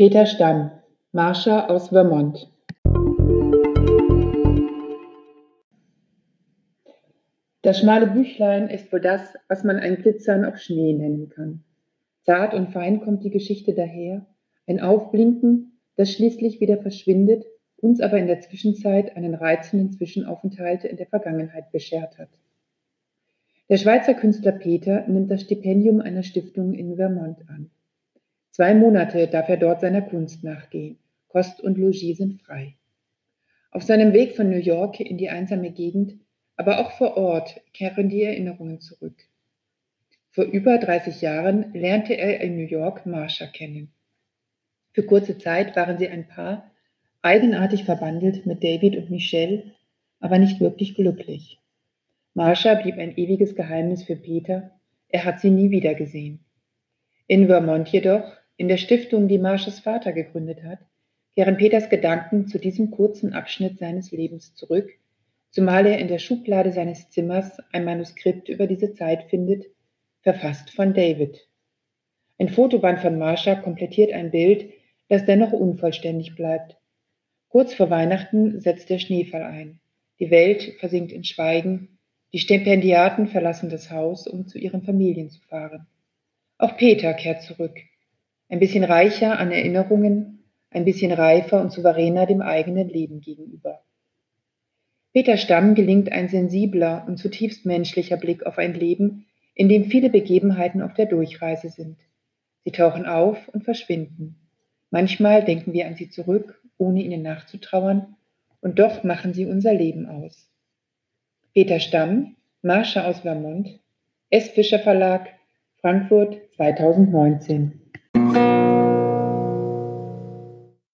Peter Stamm, Marsha aus Vermont. Das schmale Büchlein ist wohl das, was man ein Glitzern auf Schnee nennen kann. Zart und fein kommt die Geschichte daher, ein Aufblinken, das schließlich wieder verschwindet, uns aber in der Zwischenzeit einen reizenden Zwischenaufenthalt in der Vergangenheit beschert hat. Der Schweizer Künstler Peter nimmt das Stipendium einer Stiftung in Vermont an. Zwei Monate darf er dort seiner Kunst nachgehen. Kost und Logis sind frei. Auf seinem Weg von New York in die einsame Gegend, aber auch vor Ort, kehren die Erinnerungen zurück. Vor über 30 Jahren lernte er in New York Marsha kennen. Für kurze Zeit waren sie ein Paar, eigenartig verbandelt mit David und Michelle, aber nicht wirklich glücklich. Marsha blieb ein ewiges Geheimnis für Peter, er hat sie nie wieder gesehen. In Vermont jedoch in der Stiftung, die Marschs Vater gegründet hat, kehren Peters Gedanken zu diesem kurzen Abschnitt seines Lebens zurück, zumal er in der Schublade seines Zimmers ein Manuskript über diese Zeit findet, verfasst von David. Ein Fotoband von Marsha komplettiert ein Bild, das dennoch unvollständig bleibt. Kurz vor Weihnachten setzt der Schneefall ein. Die Welt versinkt in Schweigen. Die Stipendiaten verlassen das Haus, um zu ihren Familien zu fahren. Auch Peter kehrt zurück ein bisschen reicher an Erinnerungen, ein bisschen reifer und souveräner dem eigenen Leben gegenüber. Peter Stamm gelingt ein sensibler und zutiefst menschlicher Blick auf ein Leben, in dem viele Begebenheiten auf der Durchreise sind. Sie tauchen auf und verschwinden. Manchmal denken wir an sie zurück, ohne ihnen nachzutrauern, und doch machen sie unser Leben aus. Peter Stamm, Marsha aus Vermont, S. Fischer Verlag, Frankfurt 2019. Música